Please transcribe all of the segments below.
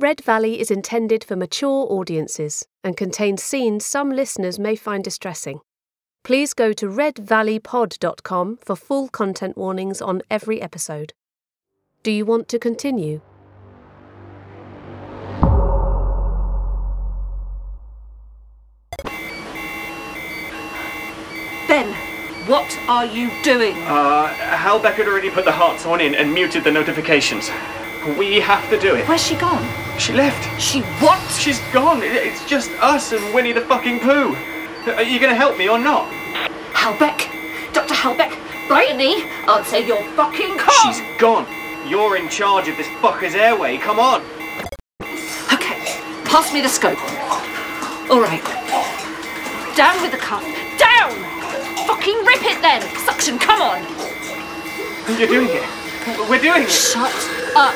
Red Valley is intended for mature audiences and contains scenes some listeners may find distressing. Please go to redvalleypod.com for full content warnings on every episode. Do you want to continue? Ben, what are you doing? Uh, Halbeck had already put the hearts on in and muted the notifications. We have to do it. Where's she gone? She left. She what? She's gone. It's just us and Winnie the fucking Pooh. Are you gonna help me or not? Halbeck? Dr. Halbeck? Bryony? Answer your fucking call! She's gone. You're in charge of this fucker's airway. Come on. Okay, pass me the scope. All right. Down with the cuff. Down! Fucking rip it then! Suction, come on! You're doing it. We're doing it. Shut up!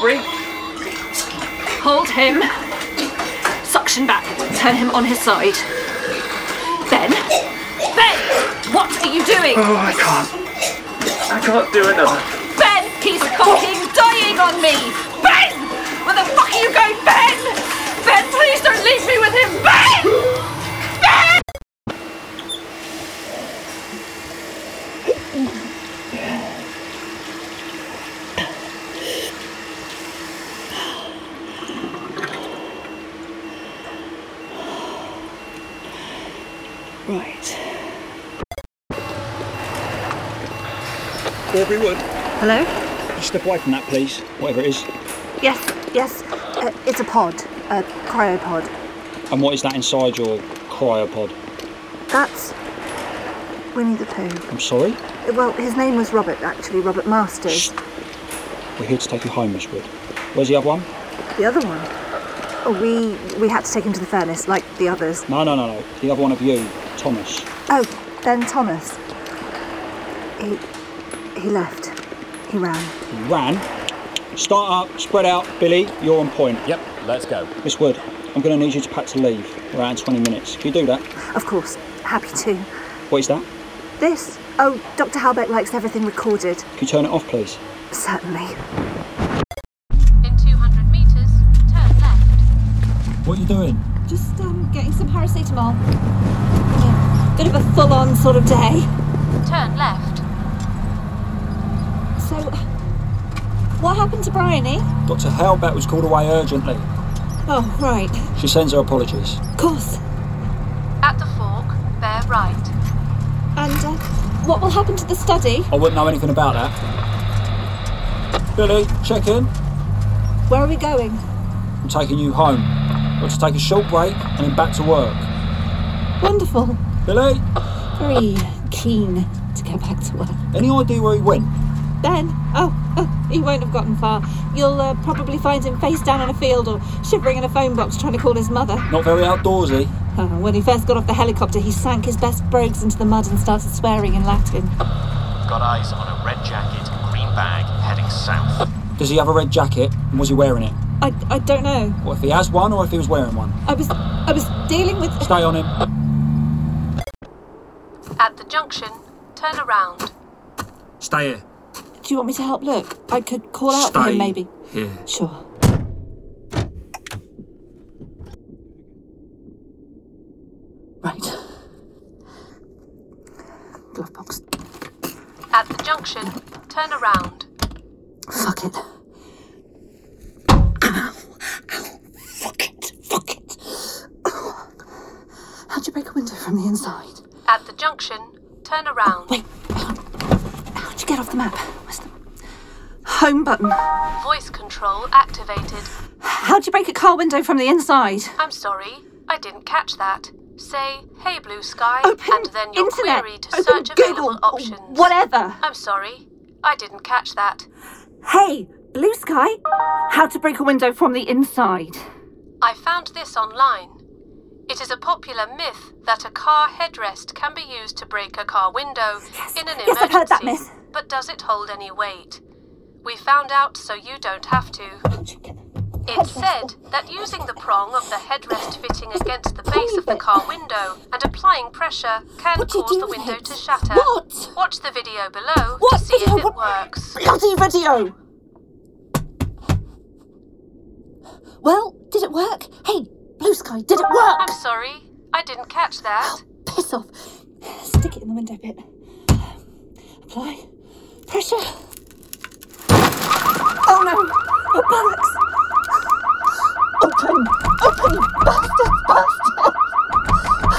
Aubrey. Hold him. Suction back. Turn him on his side. Ben? Ben! What are you doing? Oh, I can't. I can't do another. Ben! He's fucking dying on me! Ben! Where the fuck are you going, Ben? Ben, please don't leave me with him! Ben! Ben! Right. Aubrey Wood, Hello? just step away from that, please. Whatever it is. Yes, yes. Uh, it's a pod, a cryopod. And what is that inside your cryopod? That's Winnie the Pooh. I'm sorry. Well, his name was Robert, actually, Robert Masters. We're here to take you home, Miss Wood. Where's the other one? The other one. Oh, we we had to take him to the furnace, like the others. No, no, no, no. The other one of you, Thomas. Oh, Ben Thomas. He he left. He ran. He ran. Start up, spread out. Billy, you're on point. Yep, let's go. Miss Wood, I'm going to need you to pack to leave. We're out in 20 minutes. Can you do that? Of course, happy to. What is that? This. Oh, Dr. Halbeck likes everything recorded. Can you turn it off, please? Certainly. In 200 metres, turn left. What are you doing? Just um, getting some paracetamol. Yeah, bit of a full-on sort of day. Turn left. So, what happened to Bryony? Dr. Halbeck was called away urgently. Oh, right. She sends her apologies. Of course. At the fork, bear right. And uh, what will happen to the study? I wouldn't know anything about that. Billy, check in. Where are we going? I'm taking you home. Got to take a short break and then back to work. Wonderful. Billy, Very keen to go back to work. any idea where he went? Ben? Oh, oh he won't have gotten far. You'll uh, probably find him face down in a field or shivering in a phone box trying to call his mother. Not very outdoorsy. Uh, when he first got off the helicopter, he sank his best brogues into the mud and started swearing in Latin. Got eyes on a red jacket, green bag, heading south. Does he have a red jacket and was he wearing it? I, I don't know. What if he has one or if he was wearing one? I was I was dealing with. Stay on him. At the junction, turn around. Stay here. Do you want me to help look? I could call out Stay for him maybe. Here. Sure. Right. Glove box. At the junction, turn around. Fuck it. Fuck it. Fuck it. How'd you break a window from the inside? At the junction, turn around. Wait. How'd you get off the map? Home button? Voice control activated. How'd you break a car window from the inside? I'm sorry, I didn't catch that. Say, hey blue sky, Open and then your internet. query to search Google. available options. Whatever. I'm sorry, I didn't catch that. Hey, blue sky. How to break a window from the inside? I found this online. It is a popular myth that a car headrest can be used to break a car window in an Yes, emergency. I've heard that myth. But does it hold any weight? We found out so you don't have to. It's said that using the prong of the headrest fitting against the base of the car window and applying pressure can What do you cause the window to shatter. What? Watch the video below What to see video? if it What- works. Bloody video! Well, did it work? Hey, blue sky, did it work? I'm sorry, I didn't catch that. Piss off. Stick it in the window bit. Apply. Pressure. Oh no! Oh bollocks! Open! Open! Bastards! Bastards!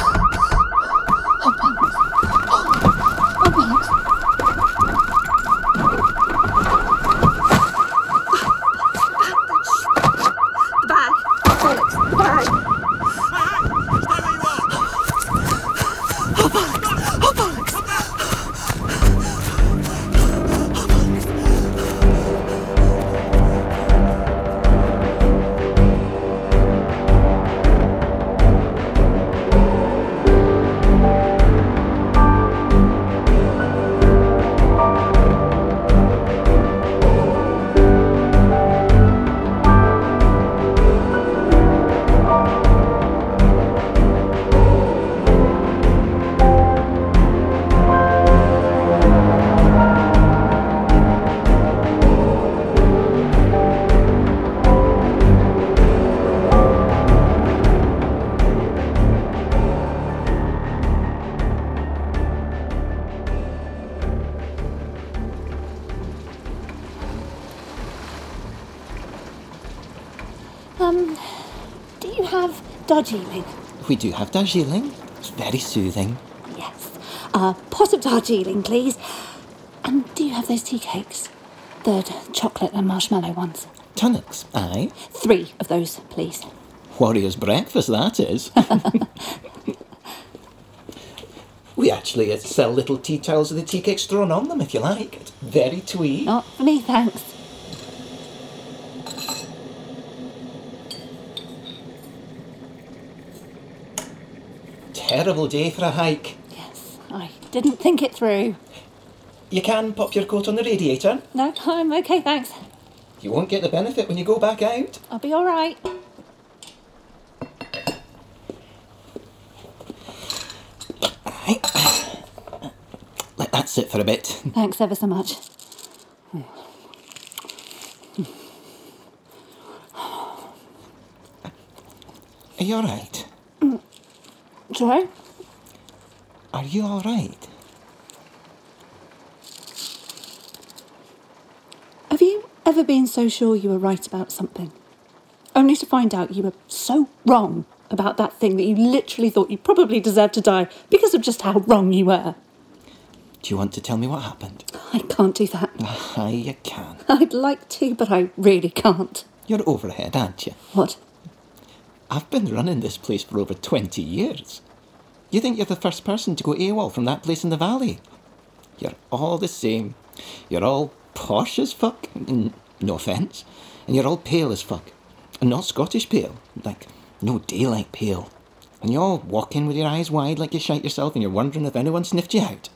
We do have Darjeeling. It's very soothing. Yes. A pot of Darjeeling, please. And do you have those tea cakes? The chocolate and marshmallow ones. Tunnock's, aye. Three of those, please. Warrior's breakfast, that is. we actually uh, sell little tea towels with the tea cakes thrown on them, if you like. It's very twee. Not for me, thanks. Terrible day for a hike. Yes, I didn't think it through. You can pop your coat on the radiator. No, I'm okay, thanks. You won't get the benefit when you go back out. I'll be all right. Let that sit for a bit. Thanks ever so much. Are you alright? Sorry? Are you alright? Have you ever been so sure you were right about something? Only to find out you were so wrong about that thing that you literally thought you probably deserved to die because of just how wrong you were. Do you want to tell me what happened? I can't do that. Ah, Aye, you can. I'd like to, but I really can't. You're overhead, aren't you? What? I've been running this place for over 20 years. You think you're the first person to go AWOL from that place in the valley? You're all the same. You're all posh as fuck, no offence, and you're all pale as fuck. And not Scottish pale, like no daylight pale. And you all walk in with your eyes wide like you shite yourself and you're wondering if anyone sniffed you out.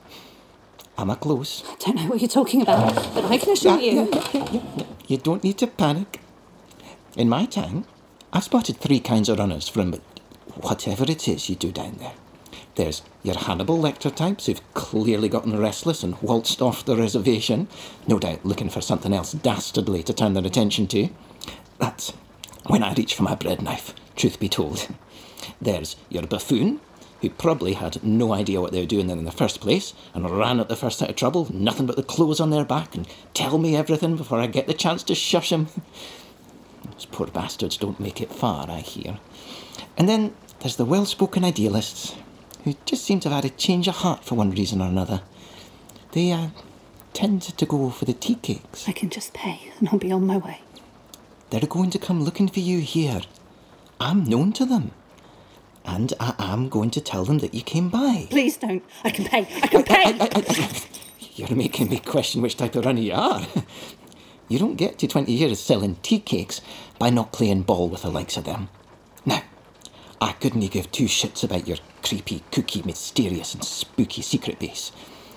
Am I close? I don't know what you're talking about, but I can assure you. You don't need to panic. In my time, I've spotted three kinds of runners from whatever it is you do down there. There's your Hannibal Lecter types who've clearly gotten restless and waltzed off the reservation, no doubt looking for something else dastardly to turn their attention to. That's when I reach for my bread knife, truth be told. There's your buffoon, who probably had no idea what they were doing in the first place and ran at the first sight of trouble, nothing but the clothes on their back, and tell me everything before I get the chance to shush him. Those poor bastards don't make it far, I hear. And then there's the well spoken idealists who just seem to have had a change of heart for one reason or another. They uh, tend to go for the tea cakes. I can just pay and I'll be on my way. They're going to come looking for you here. I'm known to them. And I am going to tell them that you came by. Please don't. I can pay. I can pay. You're making me question which type of runner you are. You don't get to 20 years selling tea cakes by not playing ball with the likes of them. I couldn't give two shits about your creepy, kooky, mysterious, and spooky secret base.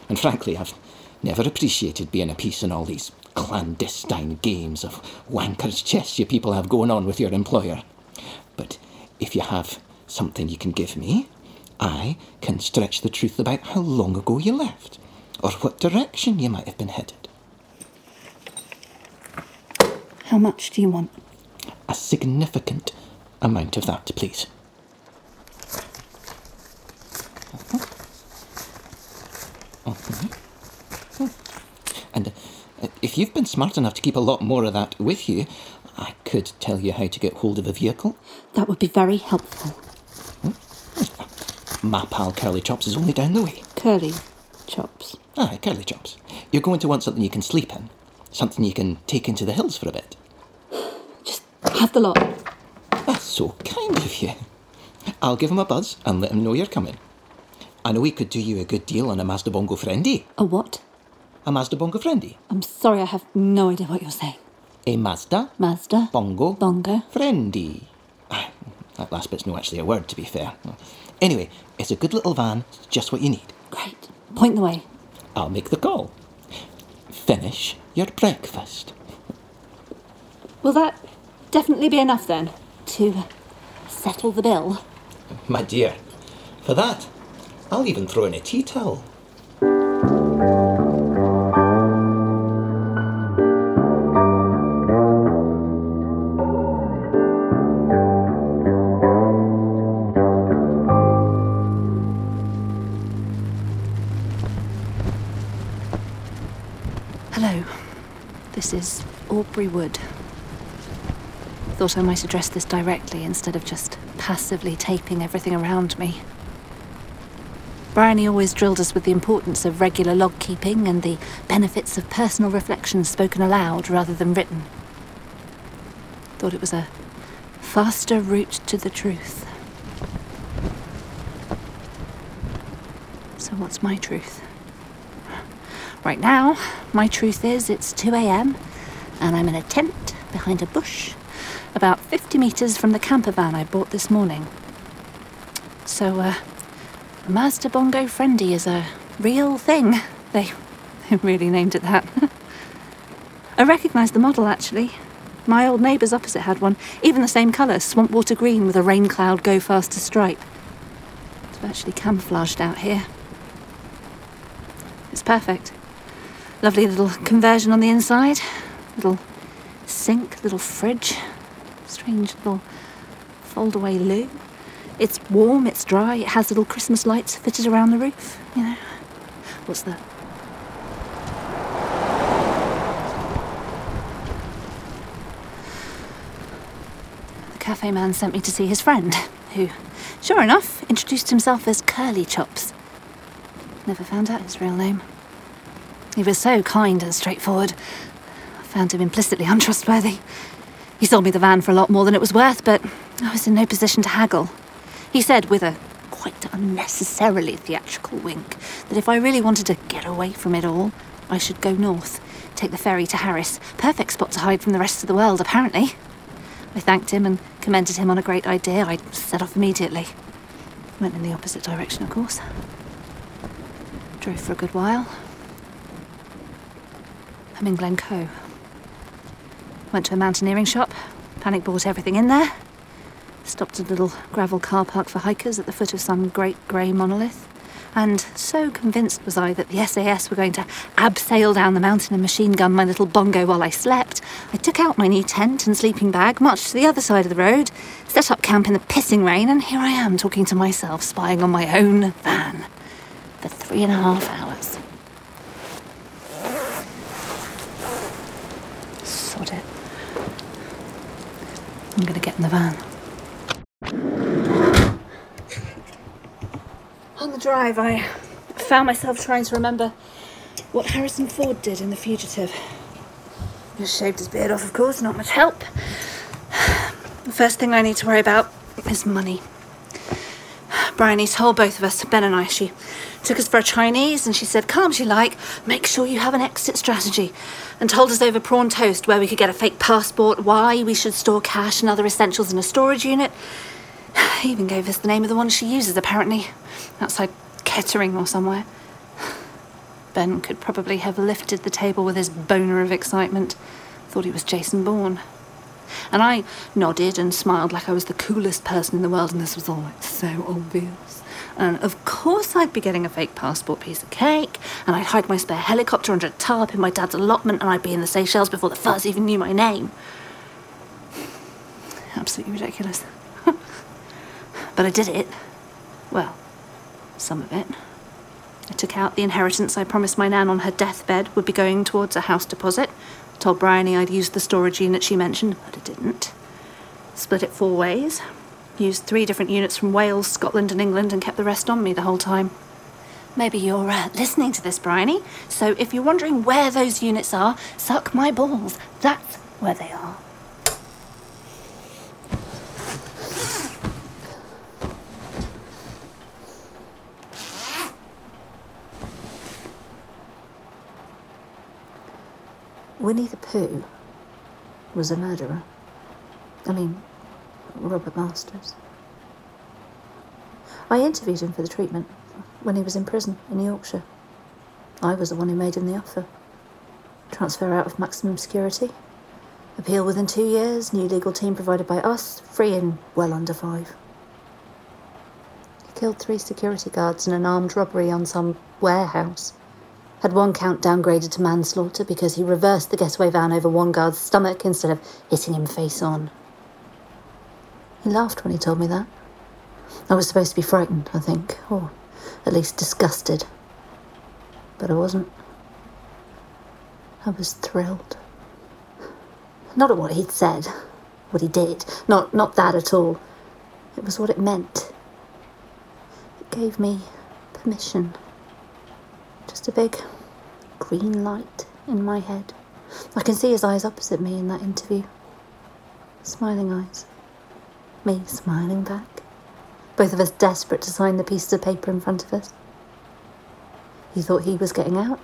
And frankly, I've never appreciated being a piece in all these clandestine games of wanker's chess you people have going on with your employer. But if you have something you can give me, I can stretch the truth about how long ago you left, or what direction you might have been headed. How much do you want? A significant amount of that, please. Mhm. And uh, if you've been smart enough to keep a lot more of that with you, I could tell you how to get hold of a vehicle. That would be very helpful. My pal Curly Chops is only down the way. Curly chops. Aye, Curly Chops. You're going to want something you can sleep in, something you can take into the hills for a bit. Just have the lot. That's so kind of you. I'll give him a buzz and let him know you're coming. I know he could do you a good deal on a Mazda Bongo Friendee. A what? A Mazda Bongo Friendee. I'm sorry, I have no idea what you're saying. A Mazda Mazda. Bongo Bongo. Friendee. Ah, That last bit's no actually a word, to be fair. Anyway, it's a good little van, it's just what you need. Great. Point the way. I'll make the call. Finish your breakfast. Will that definitely be enough then? To settle the bill? My dear, for that, I'll even throw in a tea towel. Hello. This is Aubrey Wood. Thought I might address this directly instead of just passively taping everything around me. Bryony always drilled us with the importance of regular log keeping and the benefits of personal reflection spoken aloud rather than written. Thought it was a faster route to the truth. So, what's my truth? Right now, my truth is it's 2 a.m. and I'm in a tent behind a bush about 50 metres from the camper van I bought this morning. So, uh, Mazda Bongo Friendee is a real thing. They, they really named it that. I recognise the model actually. My old neighbours opposite had one, even the same colour, swamp water green with a rain cloud go faster stripe. It's virtually camouflaged out here. It's perfect. Lovely little conversion on the inside. Little sink, little fridge. Strange little fold away loo. It's warm, it's dry, it has little Christmas lights fitted around the roof. You know. What's that? The cafe man sent me to see his friend, who, sure enough, introduced himself as Curly Chops. Never found out his real name. He was so kind and straightforward. I found him implicitly untrustworthy. He sold me the van for a lot more than it was worth, but I was in no position to haggle. He said, with a quite unnecessarily theatrical wink, that if I really wanted to get away from it all, I should go north, take the ferry to Harris. Perfect spot to hide from the rest of the world, apparently. I thanked him and commended him on a great idea. I set off immediately. Went in the opposite direction, of course. Drove for a good while. I'm in Glencoe. Went to a mountaineering shop, panic bought everything in there. Stopped at a little gravel car park for hikers at the foot of some great grey monolith. And so convinced was I that the SAS were going to abseil down the mountain and machine gun my little bongo while I slept, I took out my new tent and sleeping bag, marched to the other side of the road, set up camp in the pissing rain, and here I am talking to myself, spying on my own van for three and a half hours. Sod it. I'm gonna get in the van. Drive, I found myself trying to remember what Harrison Ford did in The Fugitive. He shaved his beard off, of course, not much help. The first thing I need to worry about is money. Bryony told both of us, Ben and I, she took us for a Chinese and she said, calm as you like, make sure you have an exit strategy. And told us over prawn toast where we could get a fake passport, why we should store cash and other essentials in a storage unit. He even gave us the name of the one she uses, apparently, outside Kettering or somewhere. Ben could probably have lifted the table with his boner of excitement. Thought he was Jason Bourne. And I nodded and smiled like I was the coolest person in the world, and this was all like so obvious. And of course, I'd be getting a fake passport piece of cake, and I'd hide my spare helicopter under a tarp in my dad's allotment, and I'd be in the Seychelles before the fuzz even knew my name. Absolutely ridiculous. But I did it. Well, some of it. I took out the inheritance I promised my nan on her deathbed would be going towards a house deposit. Told Bryony I'd used the storage unit she mentioned, but I didn't. Split it four ways. Used three different units from Wales, Scotland, and England, and kept the rest on me the whole time. Maybe you're uh, listening to this, Bryony. So if you're wondering where those units are, suck my balls. That's where they are. Winnie the Pooh was a murderer. I mean, Robert Masters. I interviewed him for the treatment when he was in prison in Yorkshire. I was the one who made him the offer. Transfer out of maximum security. Appeal within two years, new legal team provided by us, free in well under five. He killed three security guards in an armed robbery on some warehouse. Had one count downgraded to manslaughter because he reversed the getaway van over one guard's stomach instead of hitting him face on. He laughed when he told me that. I was supposed to be frightened, I think, or at least disgusted. But I wasn't. I was thrilled. Not at what he'd said, what he did. Not not that at all. It was what it meant. It gave me permission. Just a big green light in my head. I can see his eyes opposite me in that interview. Smiling eyes. Me smiling back. Both of us desperate to sign the pieces of paper in front of us. He thought he was getting out.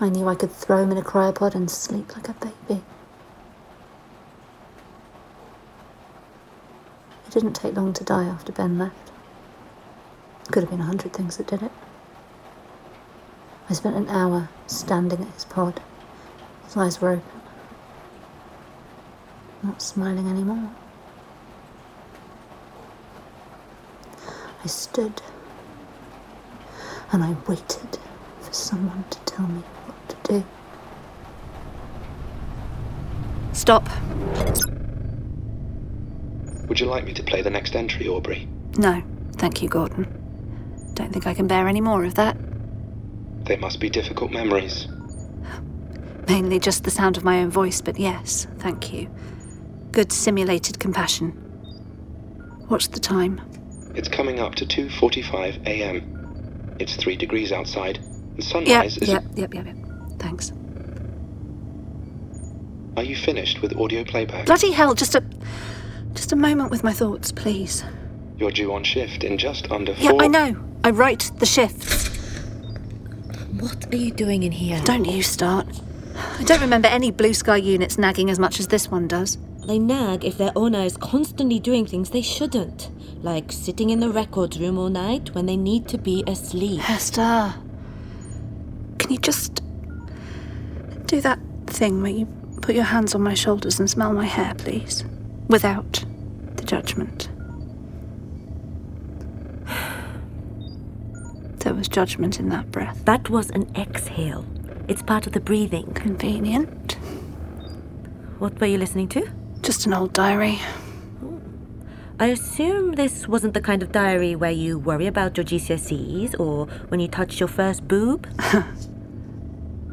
I knew I could throw him in a cryopod and sleep like a baby. It didn't take long to die after Ben left. Could have been a hundred things that did it. I spent an hour standing at his pod. His eyes were open. Not smiling anymore. I stood and I waited for someone to tell me what to do. Stop. Would you like me to play the next entry, Aubrey? No, thank you, Gordon. Don't think I can bear any more of that. They must be difficult memories. Mainly just the sound of my own voice, but yes, thank you. Good simulated compassion. What's the time? It's coming up to 2:45 a.m. It's 3 degrees outside, and Yep, sunrise is yep, yep, yep, yep. Thanks. Are you finished with audio playback? Bloody hell, just a just a moment with my thoughts, please. You're due on shift in just under 4. Yeah, four. I know. I write the shifts. What are you doing in here? Don't you start. I don't remember any blue sky units nagging as much as this one does. They nag if their owner is constantly doing things they shouldn't, like sitting in the records room all night when they need to be asleep. Hester, can you just do that thing where you put your hands on my shoulders and smell my hair, please? Without the judgment. There was judgment in that breath. That was an exhale. It's part of the breathing. Convenient. What were you listening to? Just an old diary. I assume this wasn't the kind of diary where you worry about your GCSEs or when you touched your first boob.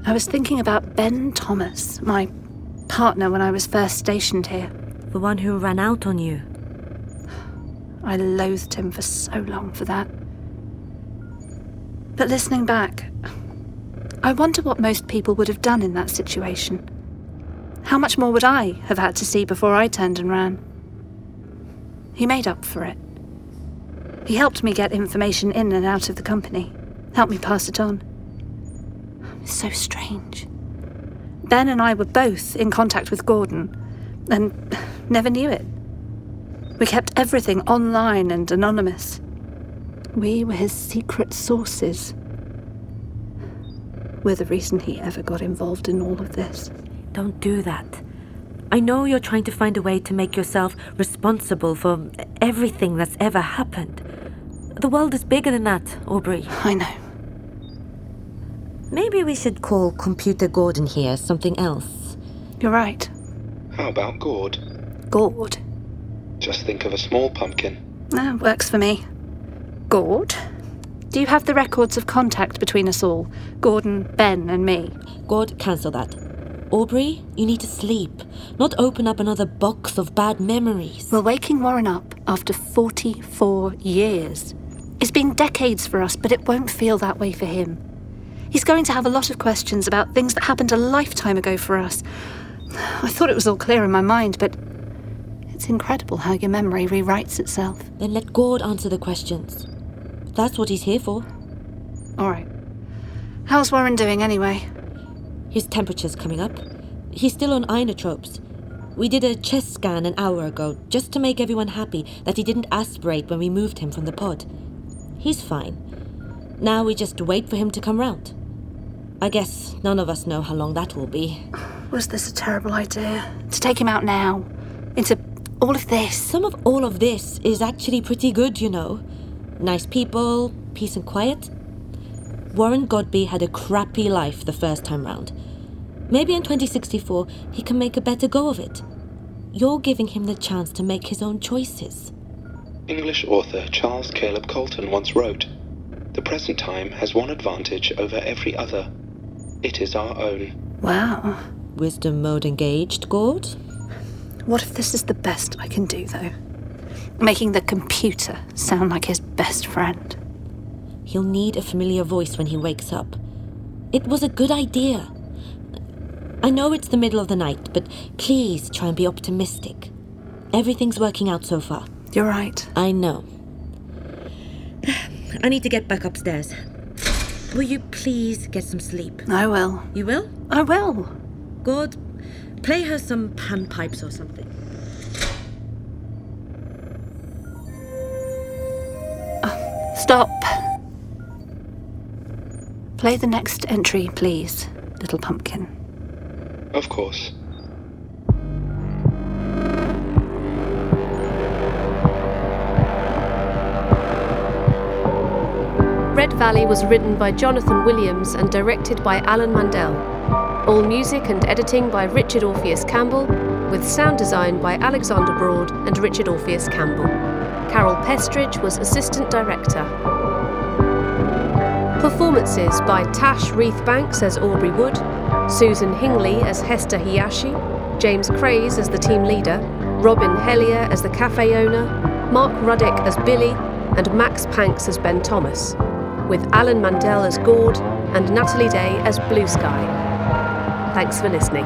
I was thinking about Ben Thomas, my partner when I was first stationed here. The one who ran out on you. I loathed him for so long for that. But listening back, I wonder what most people would have done in that situation. How much more would I have had to see before I turned and ran? He made up for it. He helped me get information in and out of the company, helped me pass it on. It's So strange. Ben and I were both in contact with Gordon, and never knew it. We kept everything online and anonymous. We were his secret sources. We're the reason he ever got involved in all of this. Don't do that. I know you're trying to find a way to make yourself responsible for everything that's ever happened. The world is bigger than that, Aubrey. I know. Maybe we should call Computer Gordon here something else. You're right. How about gourd? Gourd. Just think of a small pumpkin. That works for me. Gord? Do you have the records of contact between us all? Gordon, Ben, and me? Gord, cancel that. Aubrey, you need to sleep, not open up another box of bad memories. We're waking Warren up after 44 years. It's been decades for us, but it won't feel that way for him. He's going to have a lot of questions about things that happened a lifetime ago for us. I thought it was all clear in my mind, but it's incredible how your memory rewrites itself. Then let Gord answer the questions. That's what he's here for. All right. How's Warren doing anyway? His temperature's coming up. He's still on inotropes. We did a chest scan an hour ago just to make everyone happy that he didn't aspirate when we moved him from the pod. He's fine. Now we just wait for him to come round. I guess none of us know how long that will be. Was this a terrible idea? To take him out now? Into all of this? Some of all of this is actually pretty good, you know. Nice people, peace and quiet. Warren Godby had a crappy life the first time round. Maybe in 2064 he can make a better go of it. You're giving him the chance to make his own choices. English author Charles Caleb Colton once wrote The present time has one advantage over every other it is our own. Wow. Wisdom mode engaged, Gord? What if this is the best I can do, though? Making the computer sound like his best friend. He'll need a familiar voice when he wakes up. It was a good idea. I know it's the middle of the night, but please try and be optimistic. Everything's working out so far. You're right. I know. I need to get back upstairs. Will you please get some sleep? I will. You will? I will. Good. Play her some panpipes or something. Stop. Play the next entry, please, little pumpkin. Of course. Red Valley was written by Jonathan Williams and directed by Alan Mandel. All music and editing by Richard Orpheus Campbell, with sound design by Alexander Broad and Richard Orpheus Campbell. Carol Pestridge was assistant director. Performances by Tash Reithbanks as Aubrey Wood, Susan Hingley as Hester Hiyashi, James Craze as the team leader, Robin Hellier as the cafe owner, Mark Ruddick as Billy, and Max Panks as Ben Thomas, with Alan Mandel as Gord and Natalie Day as Blue Sky. Thanks for listening.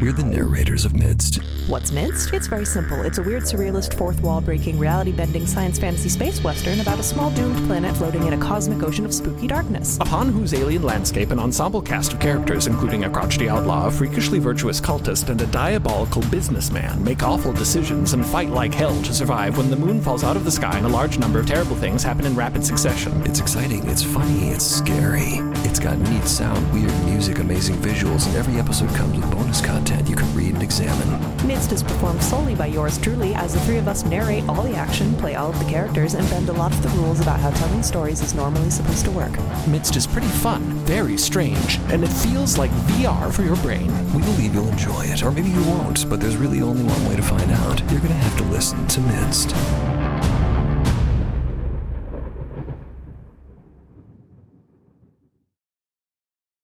Hi, we're the narrators of Midst. What's Midst? It's very simple. It's a weird, surrealist, fourth wall breaking, reality bending science fantasy space western about a small doomed planet floating in a cosmic ocean of spooky darkness. Upon whose alien landscape, an ensemble cast of characters, including a crotchety outlaw, a freakishly virtuous cultist, and a diabolical businessman, make awful decisions and fight like hell to survive when the moon falls out of the sky and a large number of terrible things happen in rapid succession. It's exciting, it's funny, it's scary. It's got neat sound, weird music, amazing visuals, and every episode comes with bonus content you can read and examine. Midst is performed solely by yours truly, as the three of us narrate all the action, play all of the characters, and bend a lot of the rules about how telling stories is normally supposed to work. Midst is pretty fun, very strange, and it feels like VR for your brain. We believe you'll enjoy it, or maybe you won't, but there's really only one way to find out. You're gonna have to listen to Midst.